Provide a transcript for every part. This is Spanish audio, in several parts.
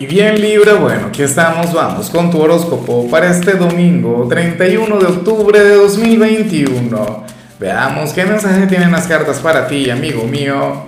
Y bien Libra, bueno, aquí estamos, vamos con tu horóscopo para este domingo 31 de octubre de 2021. Veamos qué mensaje tienen las cartas para ti, amigo mío.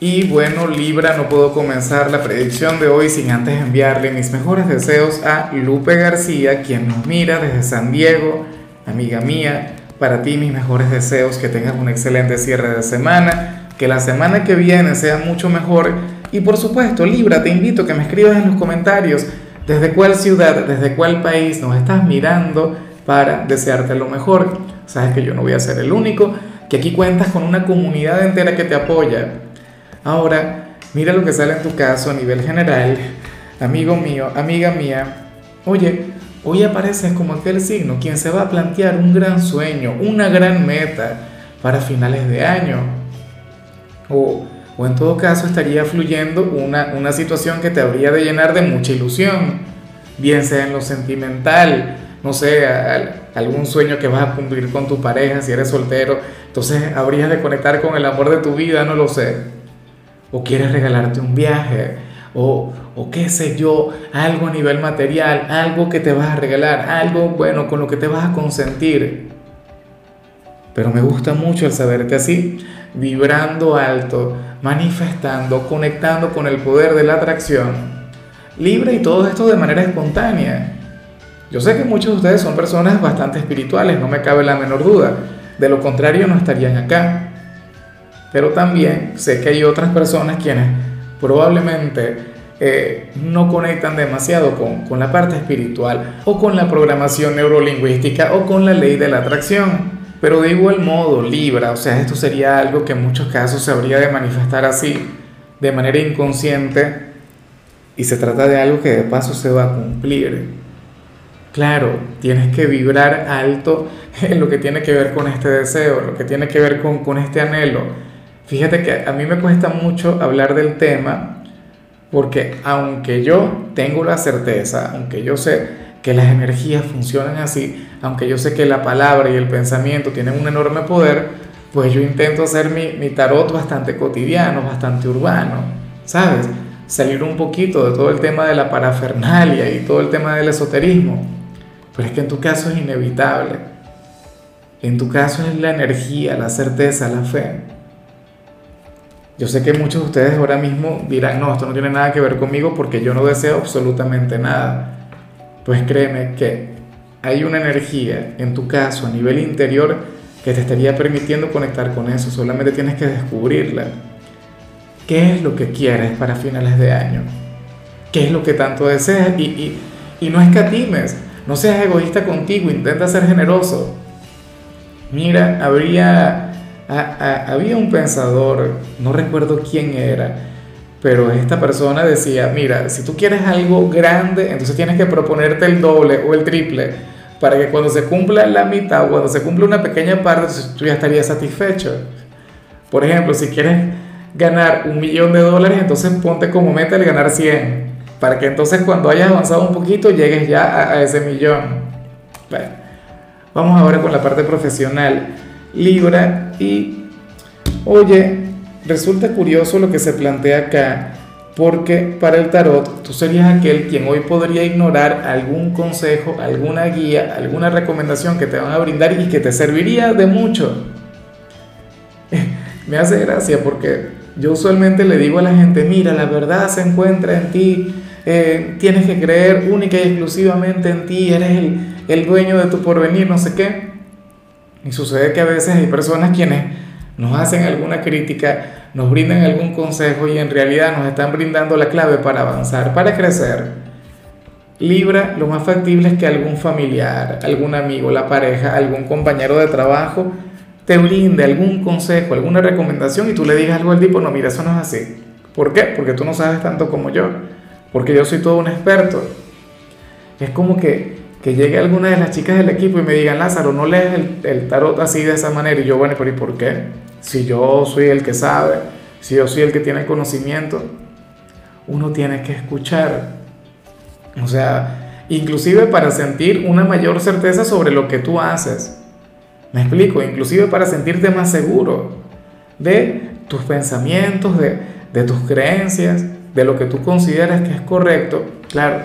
Y bueno, Libra, no puedo comenzar la predicción de hoy sin antes enviarle mis mejores deseos a Lupe García, quien nos mira desde San Diego, amiga mía. Para ti mis mejores deseos, que tengas un excelente cierre de semana, que la semana que viene sea mucho mejor y por supuesto, Libra, te invito a que me escribas en los comentarios desde cuál ciudad, desde cuál país nos estás mirando para desearte lo mejor. Sabes que yo no voy a ser el único, que aquí cuentas con una comunidad entera que te apoya. Ahora, mira lo que sale en tu caso a nivel general. Amigo mío, amiga mía, oye, hoy apareces como aquel signo quien se va a plantear un gran sueño, una gran meta para finales de año. O o en todo caso estaría fluyendo una, una situación que te habría de llenar de mucha ilusión, bien sea en lo sentimental, no sé, algún sueño que vas a cumplir con tu pareja si eres soltero, entonces habrías de conectar con el amor de tu vida, no lo sé. O quieres regalarte un viaje, o, o qué sé yo, algo a nivel material, algo que te vas a regalar, algo bueno con lo que te vas a consentir. Pero me gusta mucho el saberte así, vibrando alto, manifestando, conectando con el poder de la atracción, libre y todo esto de manera espontánea. Yo sé que muchos de ustedes son personas bastante espirituales, no me cabe la menor duda, de lo contrario no estarían acá. Pero también sé que hay otras personas quienes probablemente eh, no conectan demasiado con, con la parte espiritual o con la programación neurolingüística o con la ley de la atracción. Pero de igual modo, Libra, o sea, esto sería algo que en muchos casos se habría de manifestar así, de manera inconsciente, y se trata de algo que de paso se va a cumplir. Claro, tienes que vibrar alto en lo que tiene que ver con este deseo, lo que tiene que ver con, con este anhelo. Fíjate que a mí me cuesta mucho hablar del tema, porque aunque yo tengo la certeza, aunque yo sé que las energías funcionan así, aunque yo sé que la palabra y el pensamiento tienen un enorme poder, pues yo intento hacer mi, mi tarot bastante cotidiano, bastante urbano, ¿sabes? Salir un poquito de todo el tema de la parafernalia y todo el tema del esoterismo. Pero es que en tu caso es inevitable. En tu caso es la energía, la certeza, la fe. Yo sé que muchos de ustedes ahora mismo dirán, no, esto no tiene nada que ver conmigo porque yo no deseo absolutamente nada pues créeme que hay una energía en tu caso a nivel interior que te estaría permitiendo conectar con eso, solamente tienes que descubrirla. ¿Qué es lo que quieres para finales de año? ¿Qué es lo que tanto deseas? Y, y, y no escatimes, no seas egoísta contigo, intenta ser generoso. Mira, habría, había un pensador, no recuerdo quién era, pero esta persona decía, mira, si tú quieres algo grande, entonces tienes que proponerte el doble o el triple para que cuando se cumpla la mitad o cuando se cumpla una pequeña parte, tú ya estarías satisfecho. Por ejemplo, si quieres ganar un millón de dólares, entonces ponte como meta el ganar 100, para que entonces cuando hayas avanzado un poquito llegues ya a, ese millón. Vamos ahora con la parte profesional. Libra y, oye, Resulta curioso lo que se plantea acá, porque para el tarot tú serías aquel quien hoy podría ignorar algún consejo, alguna guía, alguna recomendación que te van a brindar y que te serviría de mucho. Me hace gracia porque yo usualmente le digo a la gente, mira, la verdad se encuentra en ti, eh, tienes que creer única y exclusivamente en ti, eres el, el dueño de tu porvenir, no sé qué. Y sucede que a veces hay personas quienes nos hacen alguna crítica, nos brindan algún consejo y en realidad nos están brindando la clave para avanzar, para crecer. Libra, lo más factible es que algún familiar, algún amigo, la pareja, algún compañero de trabajo te brinde algún consejo, alguna recomendación y tú le digas algo al tipo, no, mira, eso no es así. ¿Por qué? Porque tú no sabes tanto como yo, porque yo soy todo un experto. Es como que que llegue alguna de las chicas del equipo y me digan, Lázaro, no lees el, tarot así de esa manera. Y yo, bueno, pero ¿y por qué? Si yo soy el que sabe, si yo soy el que tiene conocimiento, uno tiene que escuchar. O sea, inclusive para sentir una mayor certeza sobre lo que tú haces. Me explico, inclusive para sentirte más seguro de tus pensamientos, de, de tus creencias. de lo que tú consideras que es correcto, claro,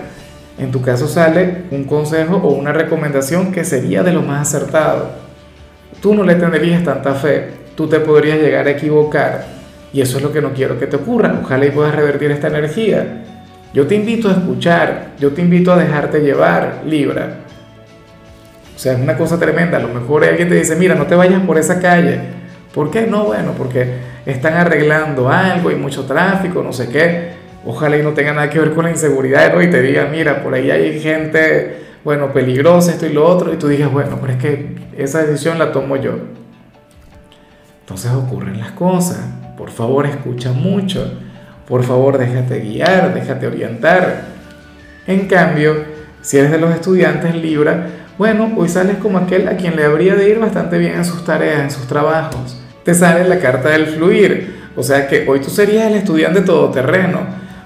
en tu caso sale un consejo o una recomendación que sería de lo más acertado. Tú no le tendrías tanta fe, tú te podrías llegar a equivocar y eso es lo que no quiero que te ocurra. Ojalá y puedas revertir esta energía. Yo te invito a escuchar, yo te invito a dejarte llevar, Libra. O sea, es una cosa tremenda. A lo mejor alguien te dice, mira, no te vayas por esa calle. ¿Por qué no? Bueno, porque están arreglando algo, hay mucho tráfico, no sé qué. Ojalá y no tenga nada que ver con la inseguridad ¿no? y te digan, mira, por ahí hay gente, bueno, peligrosa, esto y lo otro, y tú digas, bueno, pero es que esa decisión la tomo yo. Entonces ocurren las cosas. Por favor, escucha mucho. Por favor, déjate guiar, déjate orientar. En cambio, si eres de los estudiantes Libra, bueno, hoy sales como aquel a quien le habría de ir bastante bien en sus tareas, en sus trabajos. Te sale la carta del fluir. O sea que hoy tú serías el estudiante todoterreno.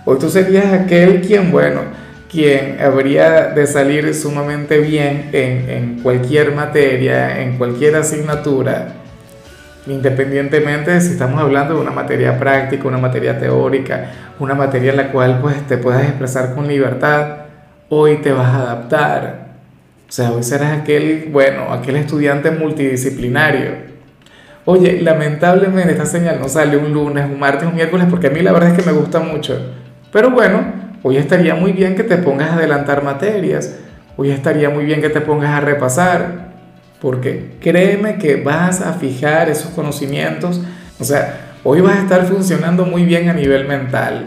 Hoy tú serías aquel quien, bueno, quien habría de salir sumamente bien en, en cualquier materia, en cualquier asignatura independientemente de si estamos hablando de una materia práctica, una materia teórica, una materia en la cual pues te puedas expresar con libertad, hoy te vas a adaptar. O sea, hoy serás aquel, bueno, aquel estudiante multidisciplinario. Oye, lamentablemente esta señal no sale un lunes, un martes, un miércoles, porque a mí la verdad es que me gusta mucho. Pero bueno, hoy estaría muy bien que te pongas a adelantar materias, hoy estaría muy bien que te pongas a repasar, porque créeme que vas a fijar esos conocimientos, o sea, hoy vas a estar funcionando muy bien a nivel mental.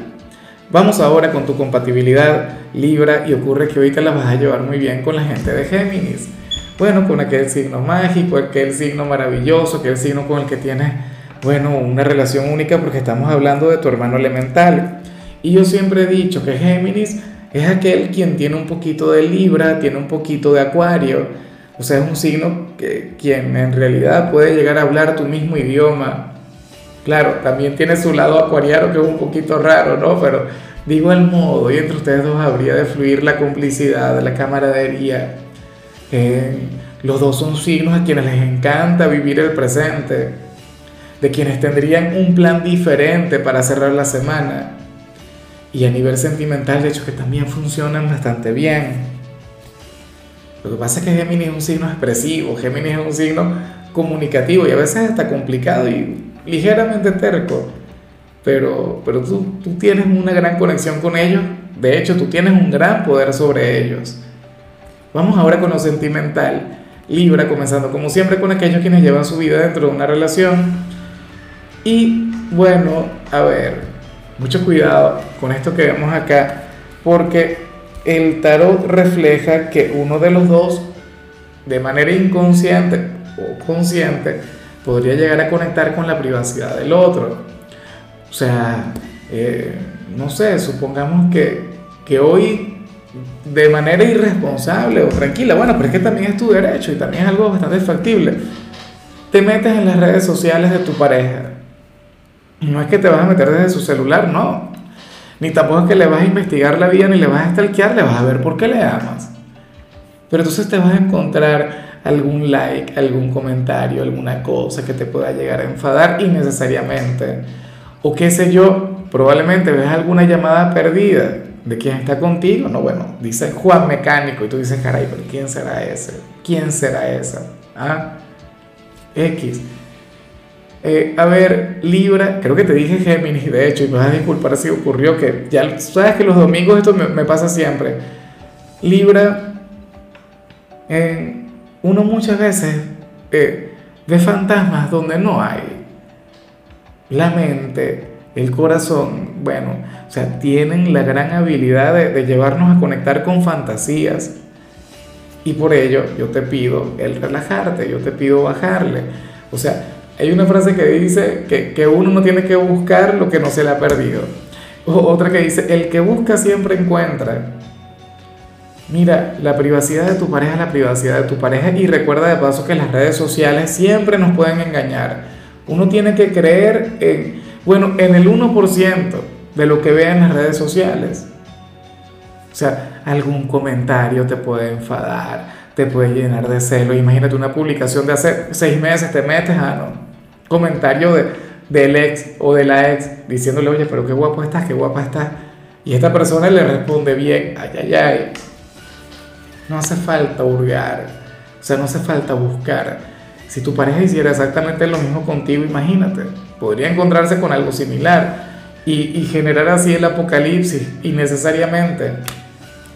Vamos ahora con tu compatibilidad Libra y ocurre que te la vas a llevar muy bien con la gente de Géminis. Bueno, con aquel signo mágico, aquel signo maravilloso, aquel signo con el que tienes, bueno, una relación única porque estamos hablando de tu hermano elemental. Y yo siempre he dicho que Géminis es aquel quien tiene un poquito de Libra, tiene un poquito de Acuario o sea, es un signo que quien en realidad puede llegar a hablar tu mismo idioma. Claro, también tiene su lado acuariano que es un poquito raro, ¿no? Pero digo el modo, y entre ustedes dos habría de fluir la complicidad, la camaradería. Eh, los dos son signos a quienes les encanta vivir el presente, de quienes tendrían un plan diferente para cerrar la semana. Y a nivel sentimental, de hecho, que también funcionan bastante bien. Lo que pasa es que Géminis es un signo expresivo, Géminis es un signo comunicativo y a veces está complicado y ligeramente terco, pero, pero tú, tú tienes una gran conexión con ellos, de hecho tú tienes un gran poder sobre ellos. Vamos ahora con lo sentimental. Libra, comenzando como siempre con aquellos quienes llevan su vida dentro de una relación. Y bueno, a ver, mucho cuidado con esto que vemos acá, porque el tarot refleja que uno de los dos, de manera inconsciente o consciente, podría llegar a conectar con la privacidad del otro. O sea, eh, no sé, supongamos que, que hoy de manera irresponsable o tranquila, bueno, pero es que también es tu derecho y también es algo bastante factible, te metes en las redes sociales de tu pareja. No es que te vas a meter desde su celular, no ni tampoco es que le vas a investigar la vida, ni le vas a stalkear, le vas a ver por qué le amas. Pero entonces te vas a encontrar algún like, algún comentario, alguna cosa que te pueda llegar a enfadar innecesariamente. O qué sé yo, probablemente ves alguna llamada perdida de quien está contigo. No, bueno, dice Juan Mecánico y tú dices, caray, pero ¿quién será ese? ¿Quién será esa? ¿Ah? X. Eh, a ver, Libra, creo que te dije Géminis, de hecho, y me vas a disculpar si ocurrió que ya sabes que los domingos esto me, pasa siempre. Libra, uno muchas veces eh, ve fantasmas donde no hay. La mente, el corazón, bueno, o sea, tienen la gran habilidad de, de llevarnos a conectar con fantasías. Y por ello yo te pido el relajarte, yo te pido bajarle. O sea, hay una frase que dice que, uno no tiene que buscar lo que no se le ha perdido. O otra que dice, el que busca siempre encuentra. Mira, la privacidad de tu pareja es la privacidad de tu pareja y recuerda de paso que las redes sociales siempre nos pueden engañar. Uno tiene que creer en, bueno, en el 1% de lo que vea en las redes sociales. O sea, algún comentario te puede enfadar, te puede llenar de celo. Imagínate una publicación de hace seis meses, te metes, ah, no, comentario de, del ex o de la ex diciéndole, oye, pero qué guapo estás, qué guapa estás. Y esta persona le responde bien, ay, ay, ay. No hace falta hurgar, o sea, no hace falta buscar. Si tu pareja hiciera exactamente lo mismo contigo, imagínate, podría encontrarse con algo similar y, y generar así el apocalipsis innecesariamente.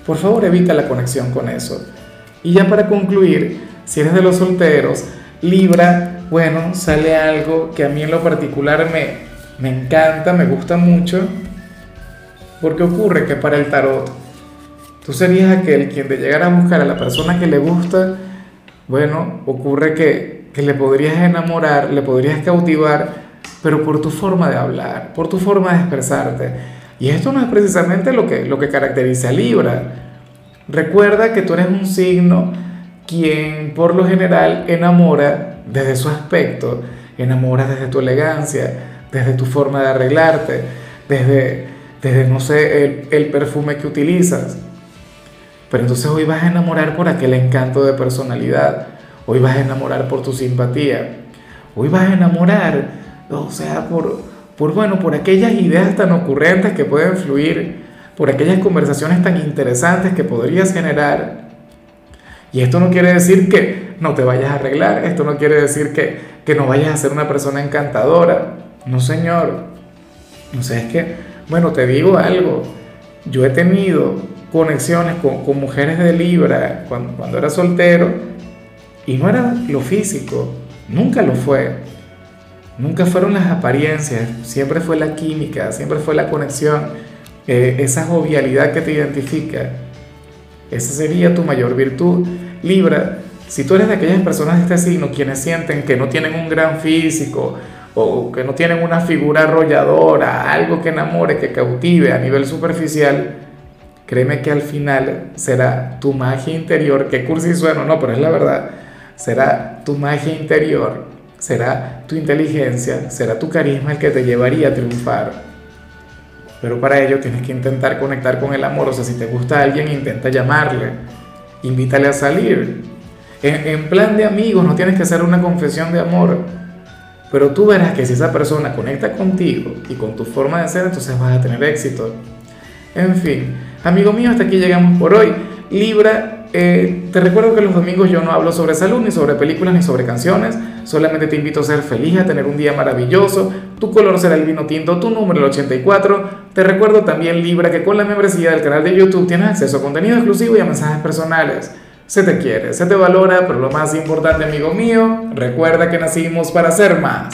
Por favor, evita la conexión con eso. Y ya para concluir, si eres de los solteros, Libra, bueno, sale algo que a mí en lo particular me, me encanta, me gusta mucho, porque ocurre que para el tarot, tú serías aquel quien de llegar a buscar a la persona que le gusta, bueno, ocurre que, que le podrías enamorar, le podrías cautivar, pero por tu forma de hablar, por tu forma de expresarte. Y esto no es precisamente lo que, lo que caracteriza a Libra. Recuerda que tú eres un signo quien por lo general enamora desde su aspecto, enamora desde tu elegancia, desde tu forma de arreglarte, desde, desde no sé, el, el perfume que utilizas. Pero entonces hoy vas a enamorar por aquel encanto de personalidad, hoy vas a enamorar por tu simpatía, hoy vas a enamorar, o sea, por, por, bueno, por aquellas ideas tan ocurrentes que pueden fluir, por aquellas conversaciones tan interesantes que podrías generar. Y esto no quiere decir que no te vayas a arreglar, esto no quiere decir que, que no vayas a ser una persona encantadora. No, señor. No sé, es que, bueno, te digo algo. Yo he tenido conexiones con, con mujeres de Libra cuando, cuando era soltero y no era lo físico, nunca lo fue. Nunca fueron las apariencias, siempre fue la química, siempre fue la conexión, eh, esa jovialidad que te identifica. Esa sería tu mayor virtud. Libra, si tú eres de aquellas personas de este signo quienes sienten que no tienen un gran físico o que no tienen una figura arrolladora, algo que enamore, que cautive a nivel superficial, créeme que al final será tu magia interior, que cursi sueno, no, pero es la verdad, será tu magia interior, será tu inteligencia, será tu carisma el que te llevaría a triunfar. Pero para ello tienes que intentar conectar con el amor. O sea, si te gusta alguien, intenta llamarle. Invítale a salir. En, plan de amigos, no tienes que hacer una confesión de amor. Pero tú verás que si esa persona conecta contigo y con tu forma de ser, entonces vas a tener éxito. En fin, amigo mío, hasta aquí llegamos por hoy. Libra, eh, te recuerdo que los domingos yo no hablo sobre salud, ni sobre películas, ni sobre canciones. Solamente te invito a ser feliz, a tener un día maravilloso. Tu color será el vino tinto, tu número el 84. Te recuerdo también, Libra, que con la membresía del canal de YouTube tienes acceso a contenido exclusivo y a mensajes personales. Se te quiere, se te valora, pero lo más importante, amigo mío, recuerda que nacimos para ser más.